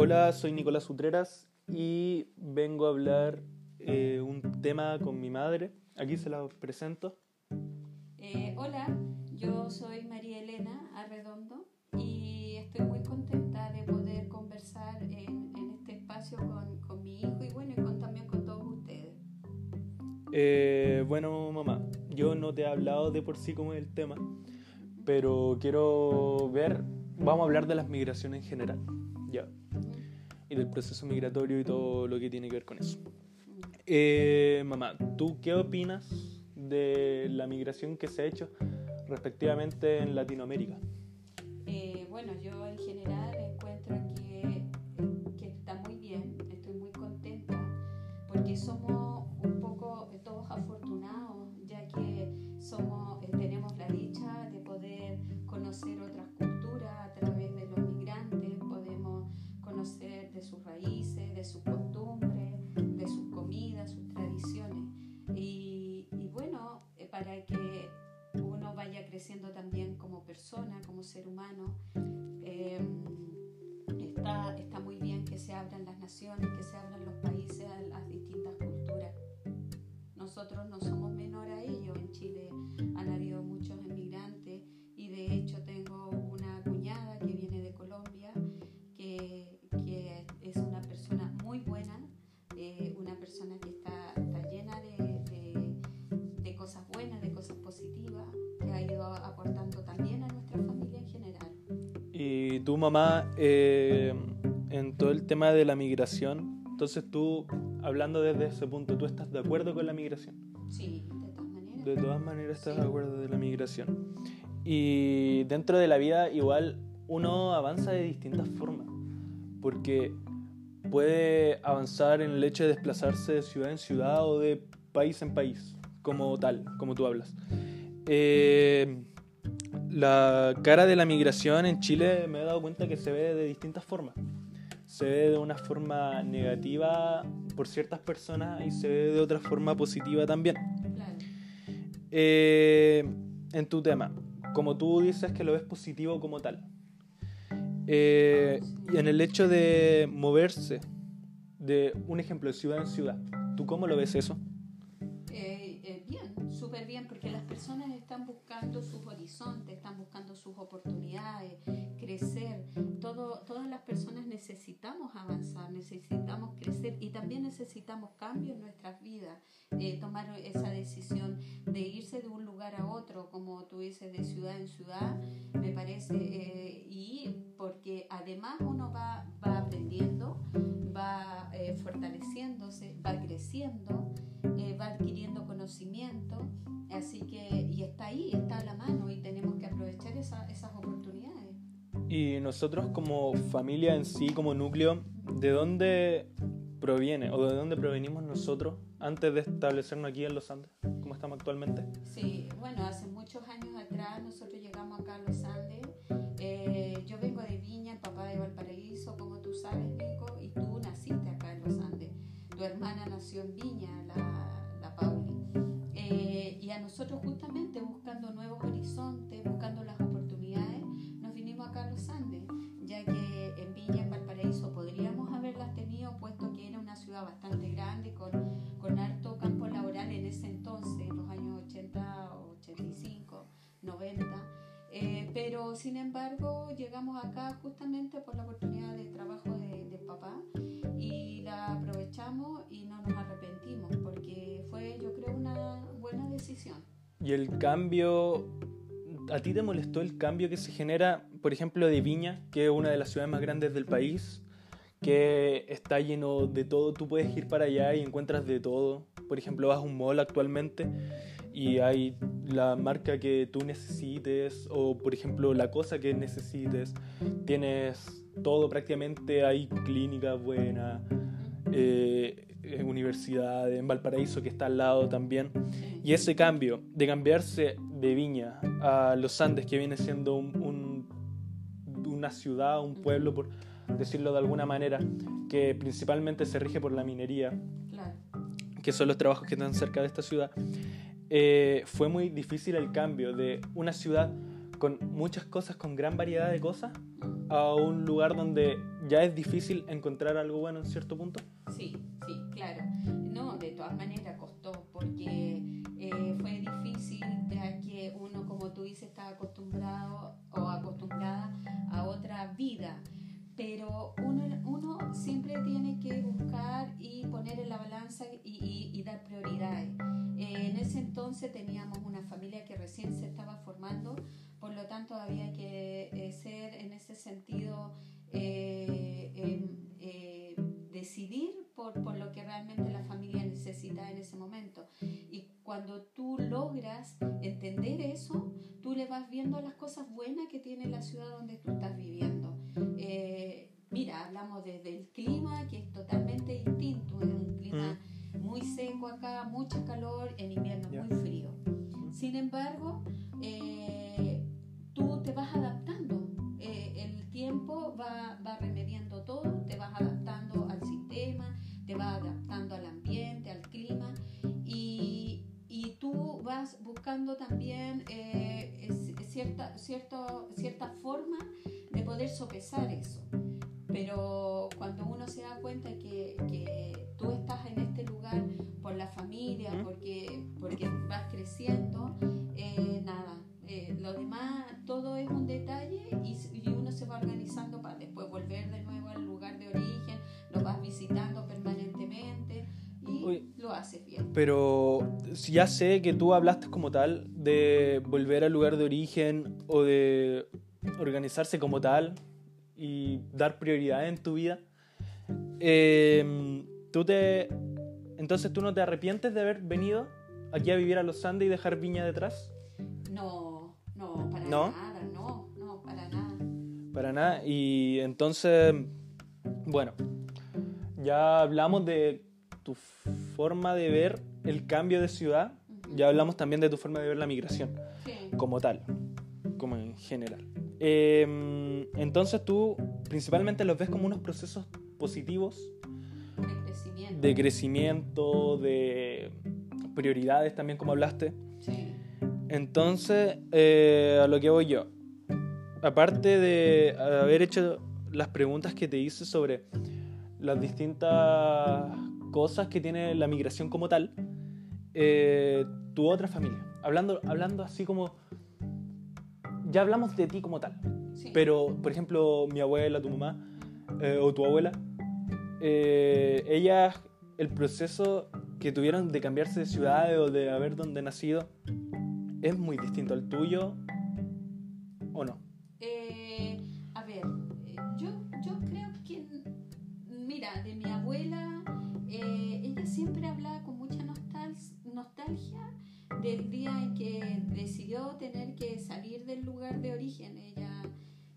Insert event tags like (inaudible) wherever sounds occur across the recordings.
Hola, soy Nicolás Utreras y vengo a hablar eh, un tema con mi madre. Aquí se la presento. Eh, hola, yo soy María Elena Arredondo y estoy muy contenta de poder conversar en, en este espacio con, con, mi hijo y bueno, y con, también con todos ustedes. Eh, bueno, mamá, yo no te he hablado de por sí como es el tema, pero quiero ver, vamos a hablar de las migraciones en general, del proceso migratorio y todo lo que tiene que ver con eso. Eh, mamá, ¿tú qué opinas de la migración que se ha hecho respectivamente en Latinoamérica? Eh, bueno, yo en general encuentro que, que ser humano, eh, está, está muy bien que se abran las naciones, que se abran los países a las distintas culturas. Nosotros no somos menor a ello. En Chile han habido muchos emigrantes y de hecho tengo tu mamá, eh, en todo el tema de la migración, entonces tú, hablando desde ese punto, ¿tú estás de acuerdo con la migración? Sí, de todas maneras. De todas maneras estás Sí. de acuerdo de la migración. Y dentro de la vida igual uno avanza de distintas formas, porque puede avanzar en el hecho de desplazarse de ciudad en ciudad o de país en país, como tal, como tú hablas. Eh, la cara de la migración en Chile me he dado cuenta que se ve de distintas formas. Se ve de una forma negativa por ciertas personas y se ve de otra forma positiva también. Eh, en tu tema, como tú dices que lo ves positivo como tal, eh, en el hecho de moverse de un ejemplo de ciudad en ciudad, ¿tú cómo lo ves eso? Eh, eh, bien, súper bien, personas están buscando sus horizontes, están buscando sus oportunidades, crecer. Todo, todas las personas necesitamos avanzar, necesitamos crecer y también necesitamos cambio en nuestras vidas. Eh, tomar esa decisión de irse de un lugar a otro, como tú dices, de ciudad en ciudad, me parece, eh, y porque además uno va, va aprendiendo, va eh, fortaleciéndose, va creciendo eh, va adquiriendo conocimiento, Y nosotros como familia en sí, como núcleo, ¿de dónde proviene o de dónde provenimos nosotros antes de establecernos aquí en los Andes, como estamos actualmente? Sí, bueno, hace muchos años atrás nosotros llegamos acá a los Andes, eh, yo vengo de Viña, papá de Valparaíso, como tú sabes, Nico, y tú naciste acá en los Andes. Tu hermana nació en Viña, la, la Pauli. Eh, y a nosotros justamente buscando nuevos sin embargo llegamos acá justamente por la oportunidad de trabajo de, de papá y la aprovechamos y no nos arrepentimos porque fue yo creo una buena decisión. Y el cambio, ¿a ti te molestó el cambio que se genera, por ejemplo, de Viña, que es una de las ciudades más grandes del país, que está lleno de todo, tú puedes ir para allá y encuentras de todo. Por ejemplo, vas a un mall actualmente y hay la marca que tú necesites o, por ejemplo, la cosa que necesites. Tienes todo prácticamente, hay clínicas buenas, eh, eh, universidad en Valparaíso que está al lado también. Y ese cambio de cambiarse de Viña a los Andes, que viene siendo un, un, una ciudad, un pueblo, por decirlo de alguna manera, que principalmente se rige por la minería, Claro. que son los trabajos que están cerca de esta ciudad, eh, fue muy difícil el cambio de una ciudad con muchas cosas, con gran variedad de cosas, a un lugar donde ya es difícil encontrar algo bueno en cierto punto. Sí, sí, claro. No, de todas maneras costó porque eh, fue difícil ya que uno, como tú dices, está acostumbrado o acostumbrada a otra vida. Pero uno, uno siempre tiene que buscar y poner en la balanza y, y- y dar prioridades. Entonces teníamos una familia que recién se estaba formando, por lo tanto había que eh, ser en ese sentido eh, em, eh, decidir por, por lo que realmente la familia necesita en ese momento. Y cuando tú logras entender eso, tú le vas viendo las cosas buenas que tiene la ciudad donde tú estás viviendo. Acá, mucho calor, en invierno Ya. muy frío. Sin embargo, eh, tú te vas adaptando. Eh, el tiempo va, va remediando todo, te vas adaptando al sistema, te vas adaptando al ambiente, al clima y, y tú vas buscando también eh, cierta, cierto, cierta forma de poder sopesar eso. Pero cuando uno se da cuenta que, que Pero ya sé que tú hablaste como tal de volver al lugar de origen o de organizarse como tal y dar prioridad en tu vida. eh, tú te, entonces tú no te arrepientes de haber venido aquí a vivir a Los Andes y dejar Viña detrás. No, no, para ¿No? nada, no, no, para nada. Para nada. Y entonces, bueno, ya hablamos de tu forma de ver el cambio de ciudad. Ya hablamos también de tu forma de ver la migración. Sí. como tal, como en general. Eh, entonces tú principalmente los ves como unos procesos positivos de crecimiento. de crecimiento, de prioridades también como hablaste. Sí. Entonces, eh, a lo que voy yo, aparte de haber hecho las preguntas que te hice sobre las distintas cosas que tiene la migración como tal, eh, tu otra familia, hablando, hablando así como, ya hablamos de ti como tal, sí. pero por ejemplo mi abuela, tu mamá eh, o tu abuela, eh, ellas, el proceso que tuvieron de cambiarse de ciudad o de haber donde nacido, ¿es muy distinto al tuyo o no? Del día en que decidió tener que salir del lugar de origen. Ella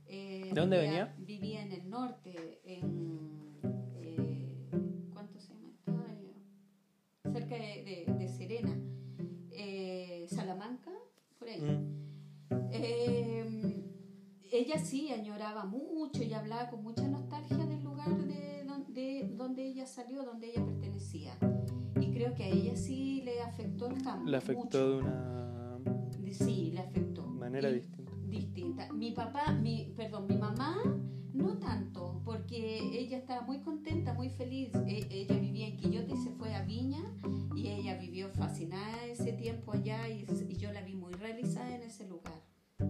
eh, ¿De dónde vivía, vivía en el norte, en... eh, ¿Cuánto se llama esto? Eh, cerca de, de- de Serena. Eh, Salamanca, por ahí. Mm, ella sí añoraba mucho y hablaba con mucha nostalgia del lugar de donde, donde ella salió, donde ella pertenecía. Y creo que a ella sí le afectó el cambio. Le afectó mucho. de una Sí, le afectó. manera Y- distinta. distinta. Mi papá, mi, perdón, mi mamá no tanto, porque ella estaba muy contenta, muy feliz. E- ella vivía en Quillote y se fue a Viña y ella vivió fascinada ese tiempo allá y, y yo la vi muy realizada en ese lugar.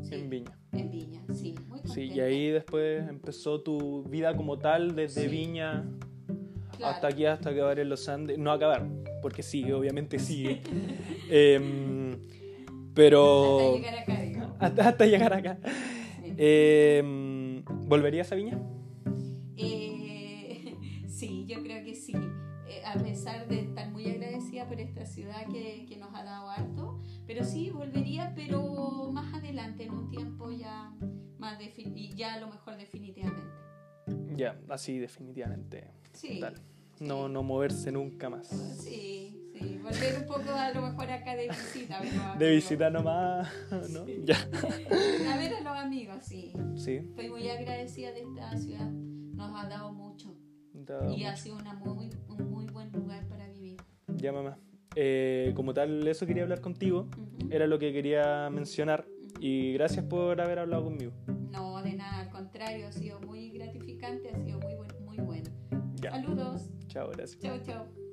Sí, En Viña. en Viña, sí, muy contenta. Sí, y ahí después empezó tu vida como tal, desde Sí. Viña Claro. hasta aquí, hasta acabar en los Andes. No acabar, porque sigue, obviamente sigue. (laughs) Em, pero... Hasta llegar acá, digamos. hasta, hasta llegar acá. Sí. Em, ¿Volverías a Viña? Eh, (laughs) sí, yo creo que sí. Eh, a pesar de estar muy agradecida por esta ciudad que, que nos ha dado harto, pero sí volvería, pero más adelante, en un tiempo ya más ya a lo mejor definitivamente. Ya, así definitivamente. Sí. Tal. No, no moverse nunca más. Sí, sí, volver un poco a lo mejor acá de visita. (laughs) De visita nomás, ¿no? Ya. A ver a los amigos, sí. Sí. Estoy muy agradecida de esta ciudad. Nos ha dado mucho ha dado y ha mucho. sido una muy, un muy buen lugar para vivir. Ya, mamá. Eh, como tal, eso quería hablar contigo. Ujú. Era lo que quería mencionar. Y gracias por haber hablado conmigo. No, de nada, al contrario. contrario, ha sido muy gratificante, ha sido muy, buen- muy bueno. Ya. Saludos. Chao, gracias. Chao, chao.